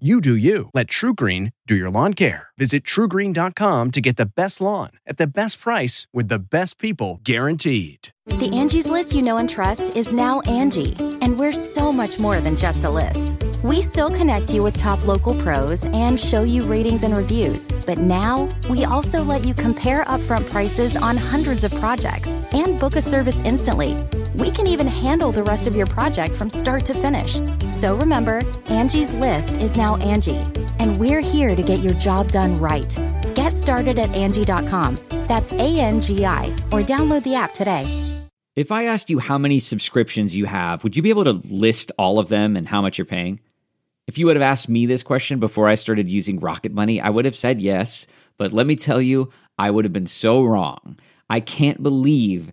You do you. Let TruGreen do your lawn care. Visit trugreen.com to get the best lawn at the best price with the best people guaranteed. The Angie's list you know and trust is now Angie, and we're so much more than just a list. We still connect you with top local pros and show you ratings and reviews, but now we also let you compare upfront prices on hundreds of projects and book a service instantly. We can even handle the rest of your project from start to finish. So remember, Angie's list is now Angie, and we're here to get your job done right. Get started at Angie.com. That's A N G I, or download the app today. If I asked you how many subscriptions you have, would you be able to list all of them and how much you're paying? If you would have asked me this question before I started using Rocket Money, I would have said yes. But let me tell you, I would have been so wrong. I can't believe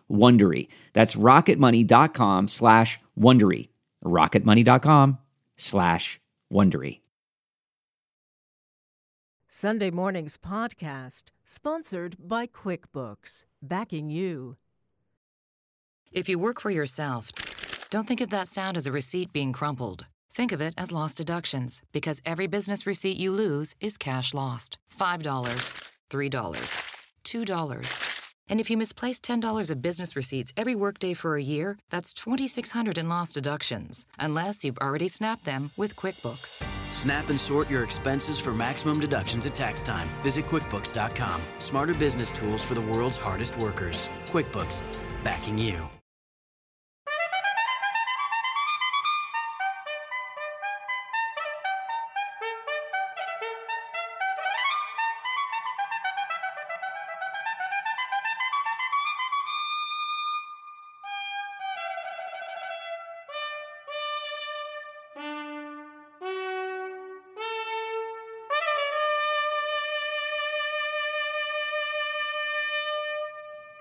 Wondery. That's rocketmoney.com slash Wondery. rocketmoney.com slash Wondery. Sunday Morning's podcast, sponsored by QuickBooks, backing you. If you work for yourself, don't think of that sound as a receipt being crumpled. Think of it as lost deductions, because every business receipt you lose is cash lost. $5, $3, $2. And if you misplace $10 of business receipts every workday for a year, that's $2,600 in lost deductions, unless you've already snapped them with QuickBooks. Snap and sort your expenses for maximum deductions at tax time. Visit QuickBooks.com. Smarter business tools for the world's hardest workers. QuickBooks, backing you.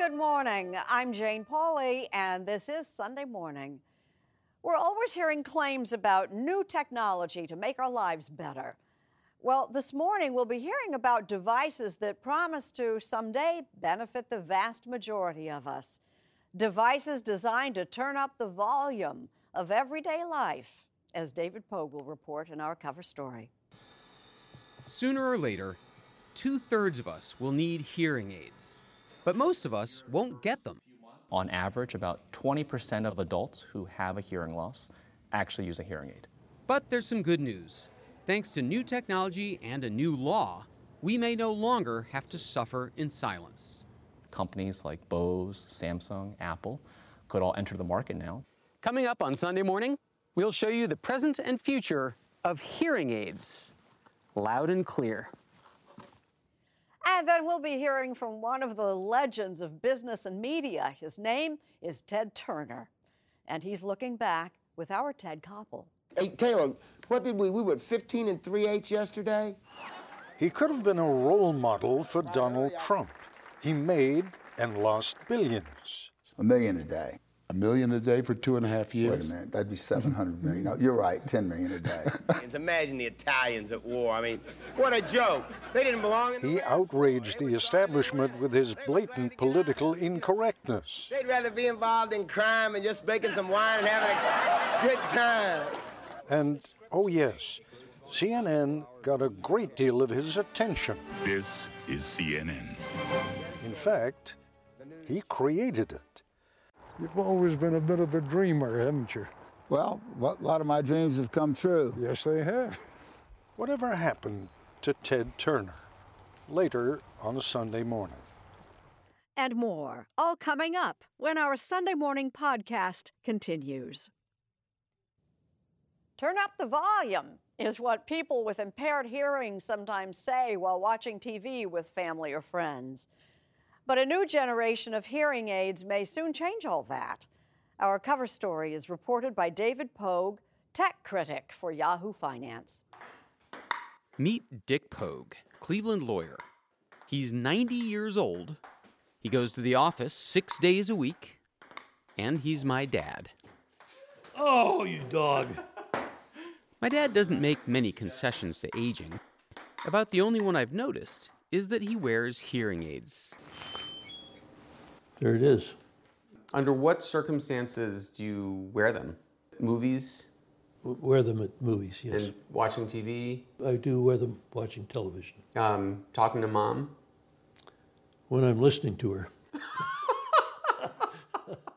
Good morning. I'm Jane Pauley, and this is Sunday Morning. We're always hearing claims about new technology to make our lives better. Well, this morning we'll be hearing about devices that promise to someday benefit the vast majority of us. Devices designed to turn up the volume of everyday life, as David Pogue will report in our cover story. Sooner or later, two thirds of us will need hearing aids, but most of us won't get them. On average, about 20% of adults who have a hearing loss actually use a hearing aid. But there's some good news. Thanks to new technology and a new law, we may no longer have to suffer in silence. Companies like Bose, Samsung, Apple could all enter the market now. Coming up on Sunday morning, we'll show you the present and future of hearing aids. Loud and clear. And then we'll be hearing from one of the legends of business and media. His name is Ted Turner, and he's looking back with our Ted Koppel. Hey, Taylor, what did we? We were 15 and 3 8 yesterday. He could have been a role model for Donald Trump. He made and lost billions. A million a day. A million a day for two and a half years? Wait a minute, that'd be 700 million. No, you're right, 10 million a day. Imagine the Italians at war. I mean, what a joke. They didn't belong in the He outraged the establishment with his blatant political incorrectness. They'd rather be involved in crime and just making some wine and having a good time. And, oh yes, CNN got a great deal of his attention. This is CNN. In fact, he created it. You've always been a bit of a dreamer, haven't you? Well, a lot of my dreams have come true. Yes, they have. Whatever happened to Ted Turner? Later on a Sunday morning. And more, all coming up when our Sunday morning podcast continues. Turn up the volume is what people with impaired hearing sometimes say while watching TV with family or friends. But a new generation of hearing aids may soon change all that. Our cover story is reported by David Pogue, tech critic for Yahoo Finance. Meet Dick Pogue, Cleveland lawyer. He's 90 years old. He goes to the office six days a week, and he's my dad. Oh, you dog. My dad doesn't make many concessions to aging. About the only one I've noticed is that he wears hearing aids. There it is. Under what circumstances do you wear them? Movies? Wear them at movies, yes. And watching TV? I do wear them watching television. Um, talking to mom? When I'm listening to her.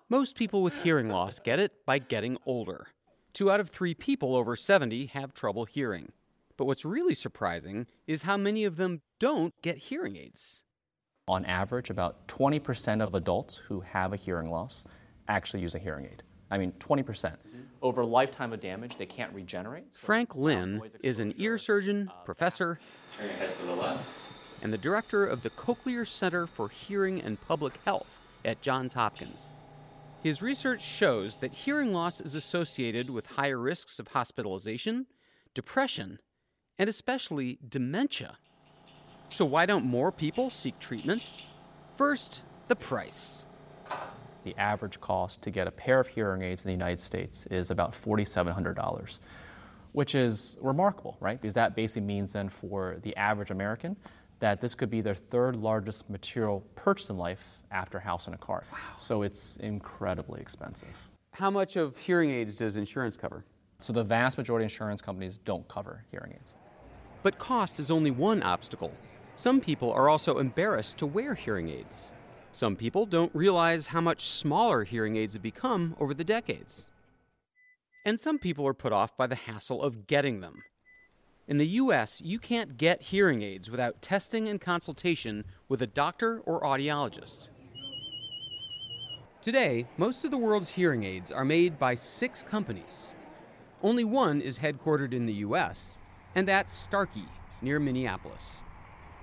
Most people with hearing loss get it by getting older. Two out of three people over 70 have trouble hearing. But what's really surprising is how many of them don't get hearing aids. On average, about 20% of adults who have a hearing loss actually use a hearing aid. I mean, 20%. Mm-hmm. Over a lifetime of damage, they can't regenerate. Frank Lin is an ear uh, surgeon, professor, Turn your head to the left. and the director of the Cochlear Center for Hearing and Public Health at Johns Hopkins. His research shows that hearing loss is associated with higher risks of hospitalization, depression, and especially dementia. So, why don't more people seek treatment? First, the price. The average cost to get a pair of hearing aids in the United States is about $4,700, which is remarkable, right? Because that basically means then for the average American that this could be their third largest material purchase in life after a house and a car. Wow. So it's incredibly expensive. How much of hearing aids does insurance cover? So the vast majority of insurance companies don't cover hearing aids. But cost is only one obstacle. Some people are also embarrassed to wear hearing aids. Some people don't realize how much smaller hearing aids have become over the decades. And some people are put off by the hassle of getting them. In the US, you can't get hearing aids without testing and consultation with a doctor or audiologist. Today, most of the world's hearing aids are made by six companies. Only one is headquartered in the US, and that's Starkey, near Minneapolis.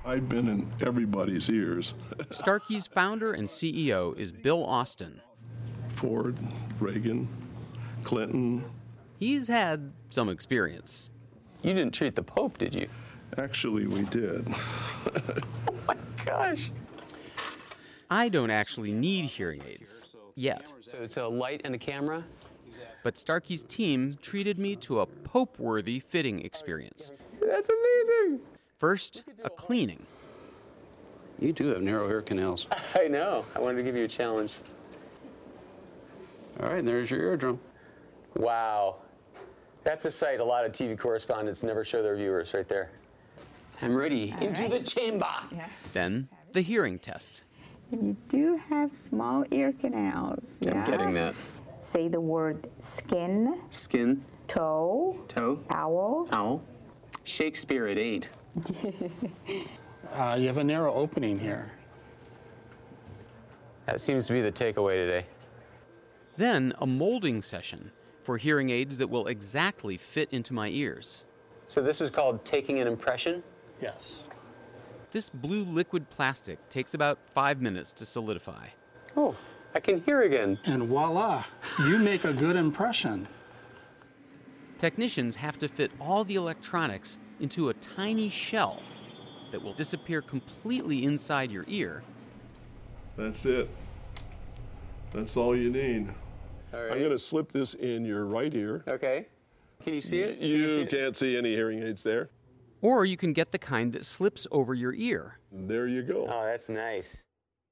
I've been in everybody's ears. Starkey's founder and CEO is Bill Austin. Ford, Reagan, Clinton. He's had some experience. You didn't treat the Pope, did you? Actually, we did. Oh gosh. I don't actually need hearing aids yet. So it's a light and a camera? But Starkey's team treated me to a Pope worthy fitting experience. That's amazing. First, a cleaning. You do have narrow ear canals. I know. I wanted to give you a challenge. All right, there's your eardrum. Wow. That's a sight a lot of TV correspondents never show their viewers right there. I'm ready. Into the chamber. Then, the hearing test. You do have small ear canals. Yeah. I'm getting that. Say the word skin, Skin, toe, toe, owl. owl. Shakespeare at eight. Uh, you have a narrow opening here. That seems to be the takeaway today. Then, a molding session for hearing aids that will exactly fit into my ears. So this is called taking an impression? Yes. This blue liquid plastic takes about five minutes to solidify. Oh, I can hear again. And voila, you make a good impression. Technicians have to fit all the electronics into a tiny shell that will disappear completely inside your ear. That's it. That's all you need. All right. I'm going to slip this in your right ear. Okay. Can you see it? Can You, see can't see any hearing aids there. Or you can get the kind that slips over your ear. There you go. Oh, that's nice.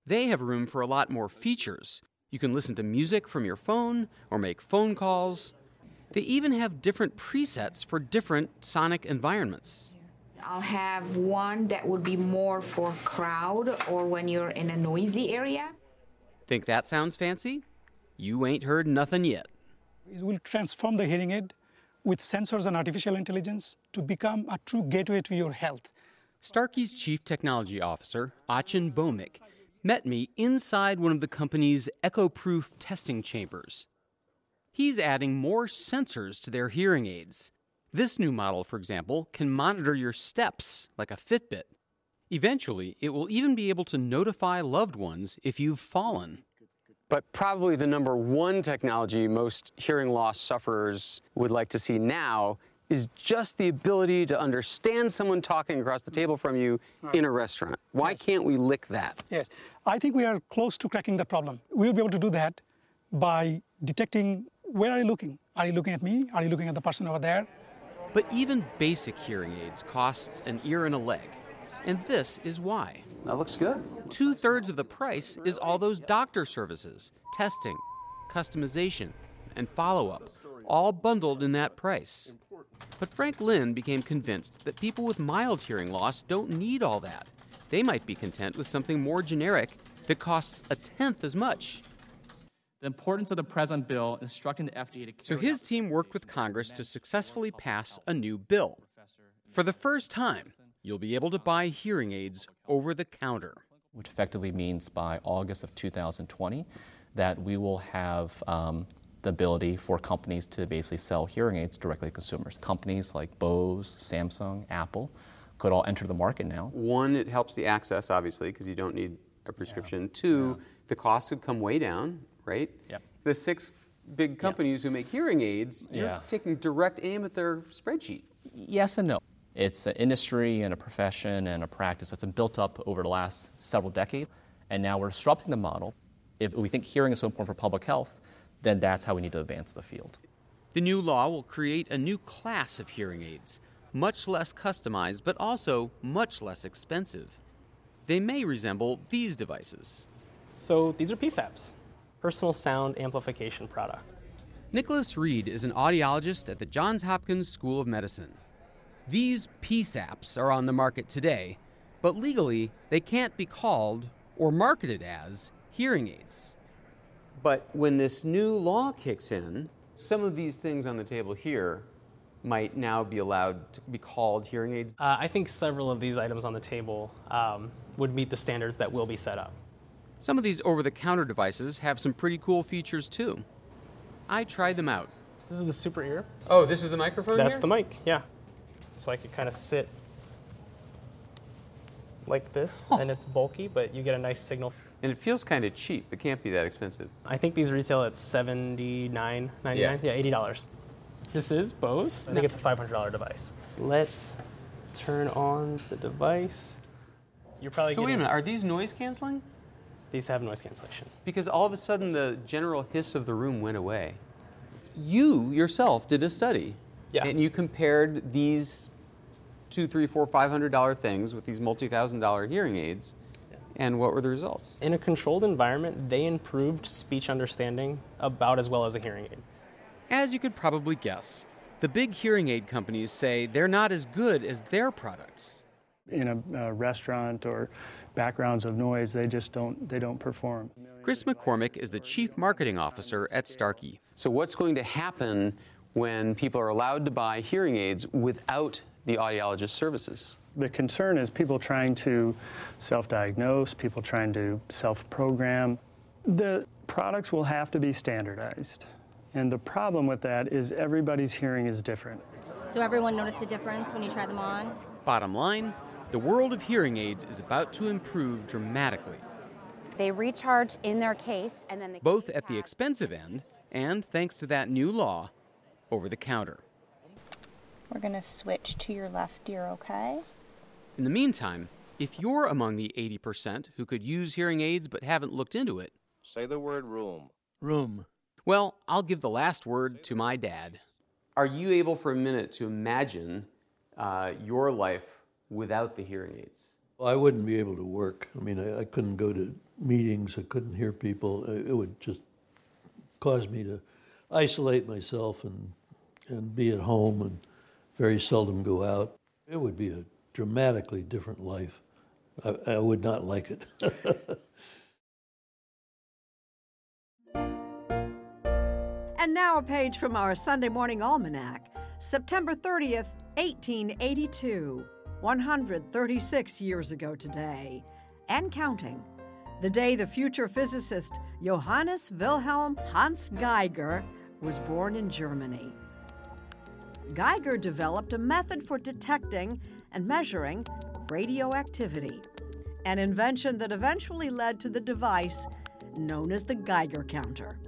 They have room for a lot more features. You can listen to music from your phone or make phone calls. They even have different presets for different sonic environments. I'll have one that would be more for crowd or when you're in a noisy area. Think that sounds fancy? you ain't heard nothing yet. It will transform the hearing aid with sensors and artificial intelligence to become a true gateway to your health. Starkey's chief technology officer, Achin Bhowmik, met me inside one of the company's echo proof testing chambers. He's adding more sensors to their hearing aids. This new model, for example, can monitor your steps like a Fitbit. Eventually, it will even be able to notify loved ones if you've fallen. But probably the number one technology most hearing loss sufferers would like to see now is just the ability to understand someone talking across the table from you in a restaurant. Why can't we lick that? Yes, I think we are close to cracking the problem. We'll be able to do that by detecting where are you looking? Are you looking at me? Are you looking at the person over there? But even basic hearing aids cost an ear and a leg. And this is why. That looks good. Two thirds of the price is all those doctor services, testing, customization, and follow up, all bundled in that price. But Frank Lin became convinced that people with mild hearing loss don't need all that. They might be content with something more generic that costs a tenth as much. The importance of the present bill instructing the FDA to So his team worked with Congress to successfully pass a new bill. For the first time, you'll be able to buy hearing aids over the counter. which effectively means by August of 2020 that we will have um, the ability for companies to basically sell hearing aids directly to consumers. Companies like Bose, Samsung, Apple could all enter the market now. One, it helps the access, obviously, because you don't need a prescription. Two, the cost could come way down, right? Yep. The six big companies who make hearing aids, you're Yeah. taking direct aim at their spreadsheet. Yes and no. It's an industry and a profession and a practice that's been built up over the last several decades, and now we're disrupting the model. If we think hearing is so important for public health, then that's how we need to advance the field. The new law will create a new class of hearing aids, much less customized, but also much less expensive. They may resemble these devices. So these are PSAPs, personal sound amplification product. Nicholas Reed is an audiologist at the Johns Hopkins School of Medicine. These PSAPs are on the market today, but legally they can't be called or marketed as hearing aids. But when this new law kicks in, some of these things on the table here might now be allowed to be called hearing aids. Uh, I think several of these items on the table um, would meet the standards that will be set up. Some of these over the counter devices have some pretty cool features too. I tried them out. This is the super ear. Oh, this is the microphone That's here? the mic, yeah. So I could kind of sit like this, and it's bulky, but you get a nice signal. And it feels kind of cheap. It can't be that expensive. I think these retail at $79.99. Yeah. Yeah, $80. This is Bose. I think it's a $500 device. Let's turn on the device. You're probably so wait a getting- minute, are these noise canceling? These have noise cancellation. Because all of a sudden the general hiss of the room went away. You yourself did a study. Yeah. And you compared these two, three, four, five hundred dollar things with these multi-thousand dollar hearing aids. And what were the results? In a controlled environment, they improved speech understanding about as well as a hearing aid. As you could probably guess, the big hearing aid companies say they're not as good as their products. in a, a restaurant or backgrounds of noise, they just don't they don't perform. Chris McCormick is the chief marketing officer at Starkey. So what's going to happen when people are allowed to buy hearing aids without the audiologist services? The concern is people trying to self-diagnose, people trying to self-program. The products will have to be standardized. And the problem with that is everybody's hearing is different. So everyone noticed a difference when you tried them on? Bottom line, the world of hearing aids is about to improve dramatically, They recharge in their case and then they both at the expensive end and, thanks to that new law, over the counter. We're going to switch to your left ear, okay? In the meantime, if you're among the 80% who could use hearing aids but haven't looked into it, Say the word room. room. Well, I'll give the last word to my dad. Are you able for a minute to imagine uh, your life without the hearing aids? I wouldn't be able to work. I mean, I, I couldn't go to meetings. I couldn't hear people. It it would just cause me to isolate myself and and be at home and very seldom go out. It would be a dramatically different life. I, I would not like it. And now a page from our Sunday morning almanac, September 30th, 1882, 136 years ago today, and counting. The day the future physicist Johannes Wilhelm Hans Geiger was born in Germany. Geiger developed a method for detecting and measuring radioactivity, an invention that eventually led to the device known as the Geiger counter.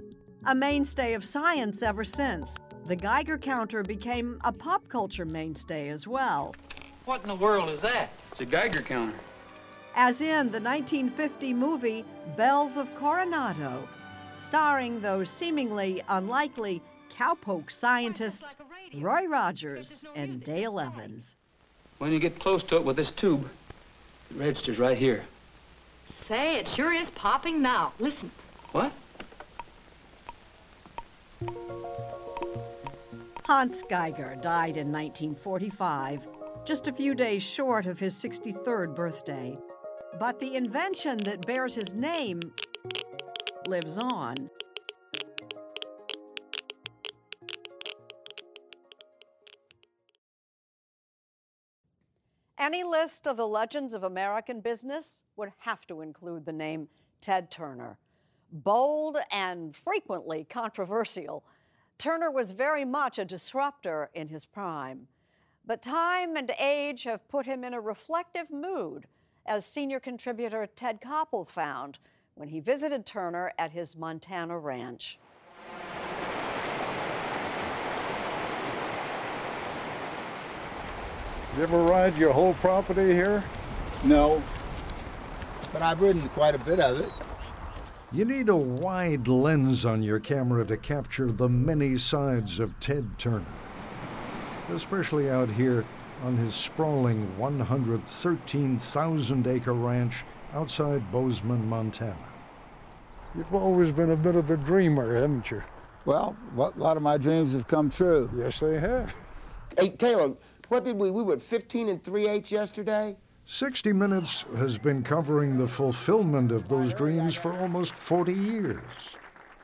A mainstay of science ever since, the Geiger counter became a pop culture mainstay as well. What in the world is that? It's a Geiger counter. As in the 1950 movie Bells of Coronado, starring those seemingly unlikely cowpoke scientists Roy Rogers and Dale Evans. When you get close to it with this tube, it registers right here. Say, it sure is popping now. Listen. What? Hans Geiger died in 1945, just a few days short of his 63rd birthday. But the invention that bears his name lives on. Any list of the legends of American business would have to include the name Ted Turner. Bold and frequently controversial, Turner was very much a disruptor in his prime. But time and age have put him in a reflective mood, as senior contributor Ted Koppel found when he visited Turner at his Montana ranch. You ever ride your whole property here? No, but I've ridden quite a bit of it. You need a wide lens on your camera to capture the many sides of Ted Turner, especially out here on his sprawling 113,000 acre ranch outside Bozeman, Montana. You've always been a bit of a dreamer, haven't you? Well, a lot of my dreams have come true. Yes, they have. Hey, Taylor, what did we? We were 15 and 3 eighths yesterday. 60 Minutes has been covering the fulfillment of those dreams for almost 40 years.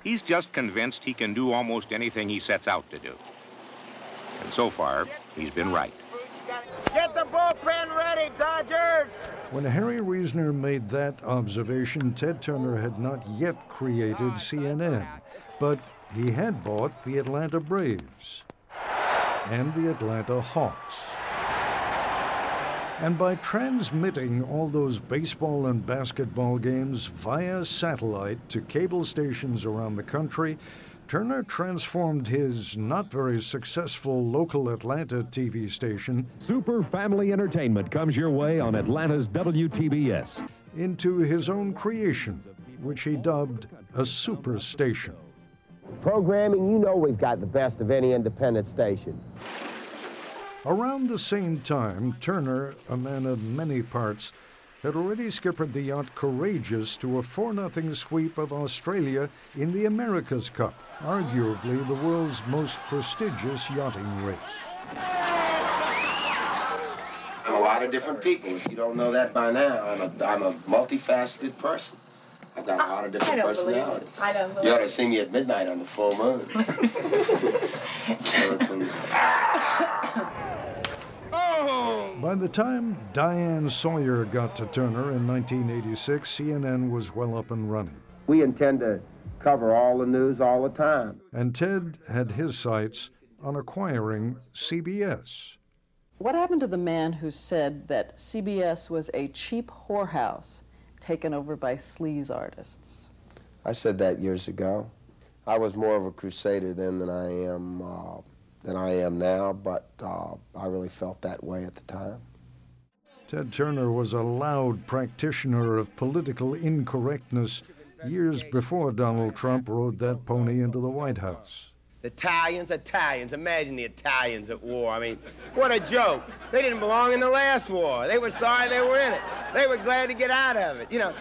He's just convinced he can do almost anything he sets out to do. And so far, he's been right. Get the bullpen ready, Dodgers! When Harry Reasoner made that observation, Ted Turner had not yet created CNN, but he had bought the Atlanta Braves and the Atlanta Hawks. And by transmitting all those baseball and basketball games via satellite to cable stations around the country, Turner transformed his not very successful local Atlanta TV station, Super Family Entertainment, comes your way on Atlanta's WTBS, into his own creation, which he dubbed a super station. Programming, you know we've got the best of any independent station. Around the same time, Turner, a man of many parts, had already skippered the yacht Courageous to a 4 0 sweep of Australia in the America's Cup, arguably the world's most prestigious yachting race. I'm a lot of different people. If you don't know that by now, I'm a, I'm a multifaceted person. I've got a lot of different I don't personalities. Believe it. I don't believe You ought to see me at midnight on the full moon. so it comes- By the time Diane Sawyer got to Turner in 1986, CNN was well up and running. we intend to cover all the news all the time. And Ted had his sights on acquiring CBS. What happened to the man who said that CBS was a cheap whorehouse taken over by sleaze artists? I said that years ago. I was more of a crusader then than I am uh, than I am now, but uh, I really felt that way at the time. Ted Turner was a loud practitioner of political incorrectness years before Donald Trump rode that pony into the White House. Italians, Italians. Imagine the Italians at war. I mean, what a joke. They didn't belong in the last war. They were sorry they were in it. They were glad to get out of it. You know,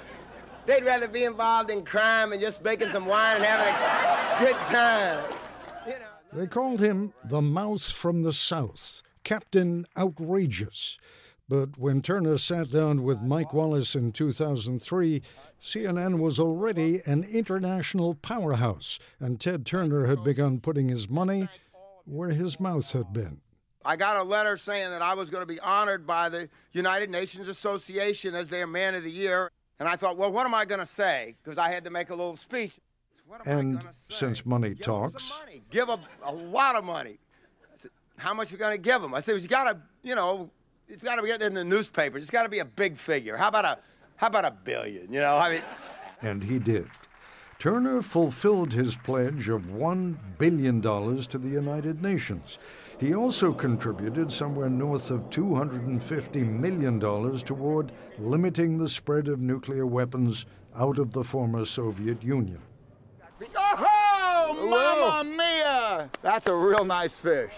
they'd rather be involved in crime and just making some wine and having a good time. They called him the Mouth from the South, Captain Outrageous. But when Turner sat down with Mike Wallace in 2003, CNN was already an international powerhouse, and Ted Turner had begun putting his money where his mouth had been. I got a letter saying that I was going to be honored by the United Nations Association as their Man of the Year. And I thought, well, what am I going to say? Because I had to make a little speech. And since money talks, money. give a, a lot of money. I said, how much are you going to give them? I said, well, you got to, you know, it's got to be in the newspapers. It's got to be a big figure. How about a, how about a billion? You know, I mean. And he did. Turner fulfilled his pledge of $1 billion to the United Nations. He also contributed somewhere north of $250 million toward limiting the spread of nuclear weapons out of the former Soviet Union. Oh, mamma mia! That's a real nice fish.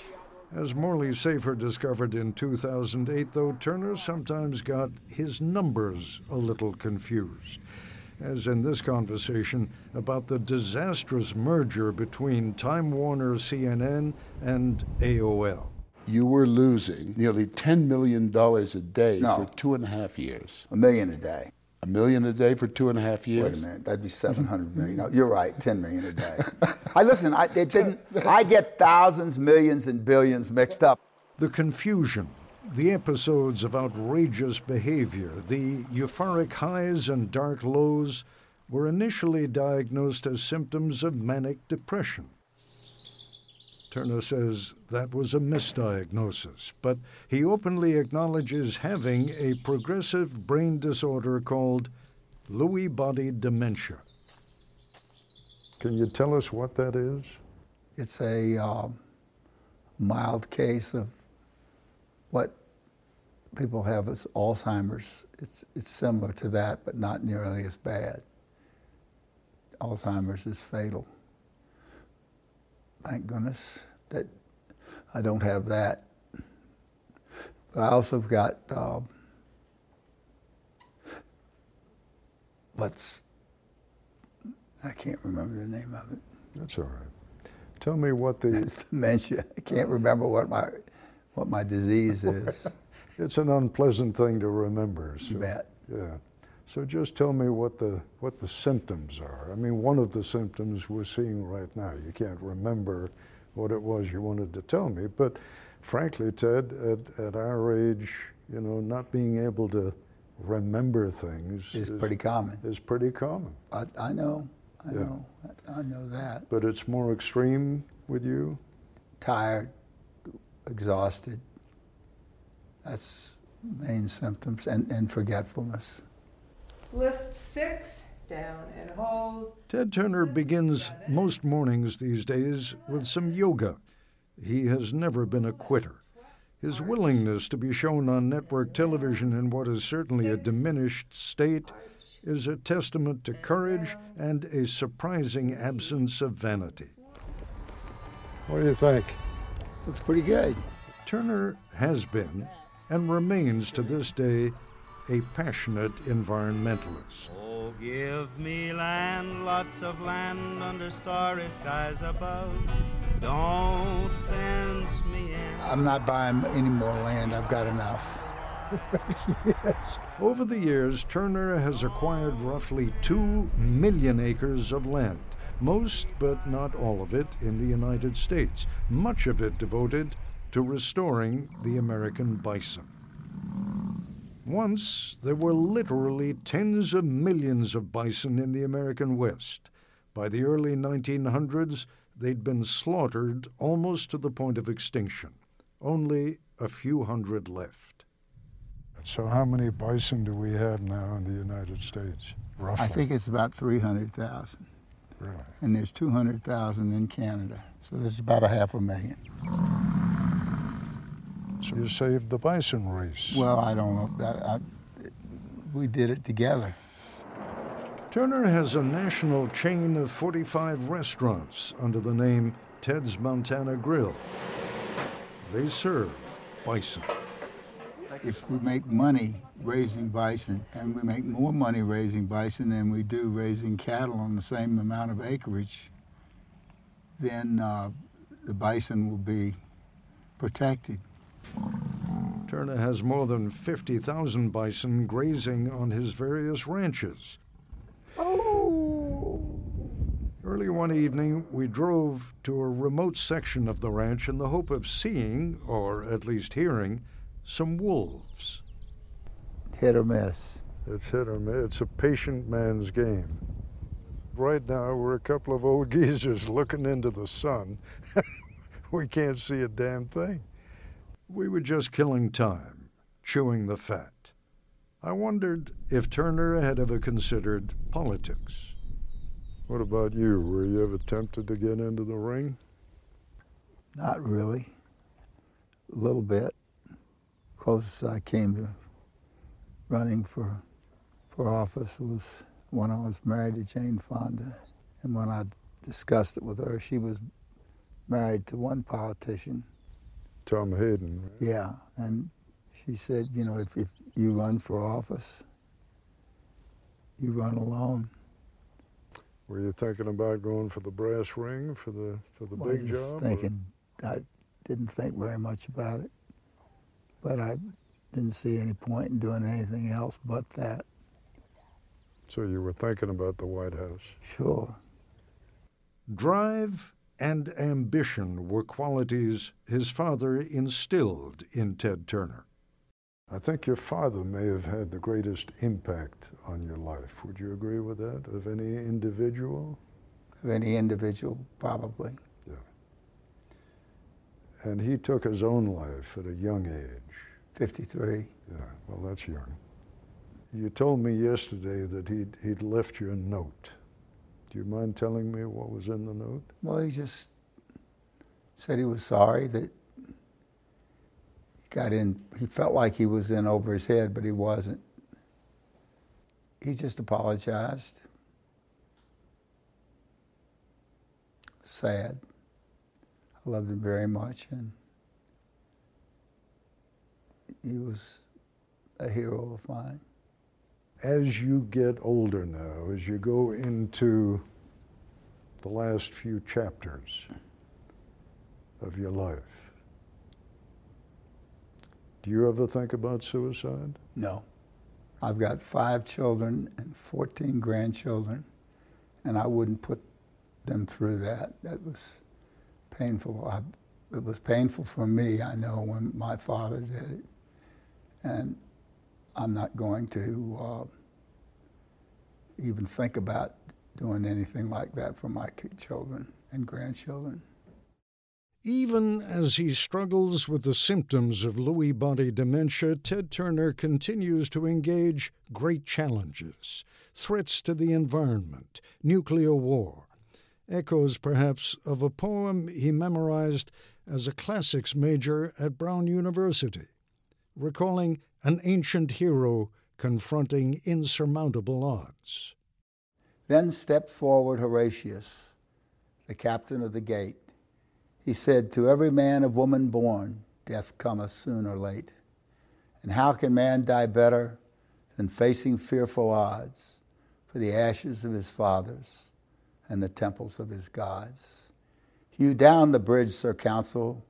As Morley Safer discovered in 2008, though, Turner sometimes got his numbers a little confused. As in this conversation about the disastrous merger between Time Warner CNN and AOL. You were losing nearly $10 million a day No. for two and a half years. A million a day. A million a day for two and a half years? Wait a minute, that'd be 700 million. No, you're right, 10 million a day. I listen, I, it didn't, I get thousands, millions, and billions mixed up. The confusion, the episodes of outrageous behavior, the euphoric highs and dark lows were initially diagnosed as symptoms of manic depression. Turner says that was a misdiagnosis, but he openly acknowledges having a progressive brain disorder called Lewy body dementia. Can you tell us what that is? It's a um, mild case of what people have as Alzheimer's. It's, it's similar to that, but not nearly as bad. Alzheimer's is fatal. Thank goodness that I don't have that. But I also have got um, what's, I can't remember the name of it. That's all right. Tell me what the. It's dementia. I can't remember what my, what my disease is. It's an unpleasant thing to remember. So, bet. Yeah. So just tell me what the what the symptoms are. I mean, one of the symptoms we're seeing right now. You can't remember what it was you wanted to tell me, but frankly, Ted, at, at our age, you know, not being able to remember things Is pretty common. Is pretty common. I, I know, I Yeah. know, I know that. But it's more extreme with you. Tired, exhausted. That's main symptoms, and, and forgetfulness. Lift six, down and hold. Ted Turner begins most mornings these days with some yoga. He has never been a quitter. His willingness to be shown on network television in what is certainly a diminished state is a testament to courage and a surprising absence of vanity. What do you think? Looks pretty good. Turner has been and remains to this day a passionate environmentalist. Oh, give me land, lots of land under starry skies above. Don't fence me in. I'm not buying any more land. I've got enough. yes. Over the years, Turner has acquired roughly 2 million acres of land, most but not all of it in the United States, much of it devoted to restoring the American bison. Once, there were literally tens of millions of bison in the American West. By the early 1900s, they'd been slaughtered almost to the point of extinction. Only a few hundred left. So, how many bison do we have now in the United States, roughly? I think it's about 300,000. Really? And there's 200,000 in Canada. So there's about a half a million. So you saved the bison race. Well, I don't know. I, I, we did it together. Turner has a national chain of 45 restaurants under the name Ted's Montana Grill. They serve bison. If we make money raising bison, and we make more money raising bison than we do raising cattle on the same amount of acreage, then uh, the bison will be protected. Turner has more than 50,000 bison grazing on his various ranches. Oh! Early one evening, we drove to a remote section of the ranch in the hope of seeing, or at least hearing, some wolves. Hit or miss. It's hit or miss. It's a patient man's game. Right now, we're a couple of old geezers looking into the sun. we can't see a damn thing. We were just killing time, chewing the fat. I wondered if Turner had ever considered politics. What about you? Were you ever tempted to get into the ring? Not really. A little bit. Closest I came to running for for office was when I was married to Jane Fonda. And when I discussed it with her, she was married to one politician. Tom Hayden. Right? Yeah. And she said, you know, if, if you run for office, you run alone. Were you thinking about going for the brass ring for the for the well, big I was job? Thinking, or? I didn't think very much about it, but I didn't see any point in doing anything else but that. So you were thinking about the White House? Sure. Drive and ambition were qualities his father instilled in Ted Turner. I think your father may have had the greatest impact on your life. Would you agree with that? Of any individual? Of any individual, probably. Yeah. And he took his own life at a young age. 53. Yeah, well, that's young. You told me yesterday that he'd, he'd left you a note. Do you mind telling me what was in the note? Well, he just said he was sorry that he got in, he felt like he was in over his head, but he wasn't. He just apologized. Sad. I loved him very much, and he was a hero of mine as you get older now, as you go into the last few chapters of your life, do you ever think about suicide? No. I've got five children and 14 grandchildren, and I wouldn't put them through that. That was painful. I, it was painful for me, I know, when my father did it. And I'm not going to uh, even think about doing anything like that for my children and grandchildren. Even as he struggles with the symptoms of Lewy body dementia, Ted Turner continues to engage great challenges threats to the environment, nuclear war, echoes perhaps of a poem he memorized as a classics major at Brown University, recalling an ancient hero confronting insurmountable odds. Then stepped forward Horatius, the captain of the gate. He said, To every man of woman born, death cometh soon or late. And how can man die better than facing fearful odds for the ashes of his fathers and the temples of his gods? Hew down the bridge, Sir Consul,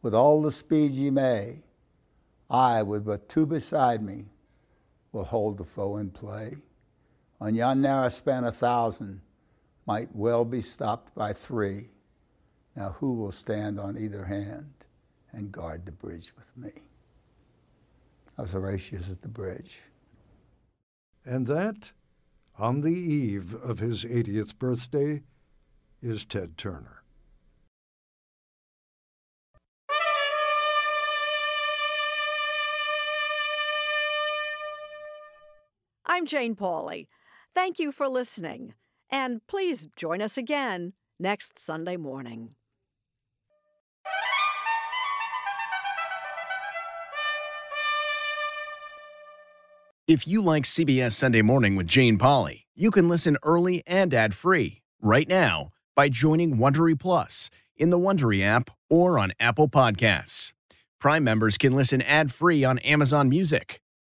with all the speed ye may. I, with but two beside me, will hold the foe in play. On yon narrow span, a thousand might well be stopped by three. Now, who will stand on either hand and guard the bridge with me? I was Horatius at the bridge. And that, on the eve of his 80th birthday, is Ted Turner. I'm Jane Pauley. Thank you for listening. And please join us again next Sunday morning. If you like CBS Sunday Morning with Jane Pauley, you can listen early and ad-free right now by joining Wondery Plus in the Wondery app or on Apple Podcasts. Prime members can listen ad-free on Amazon Music.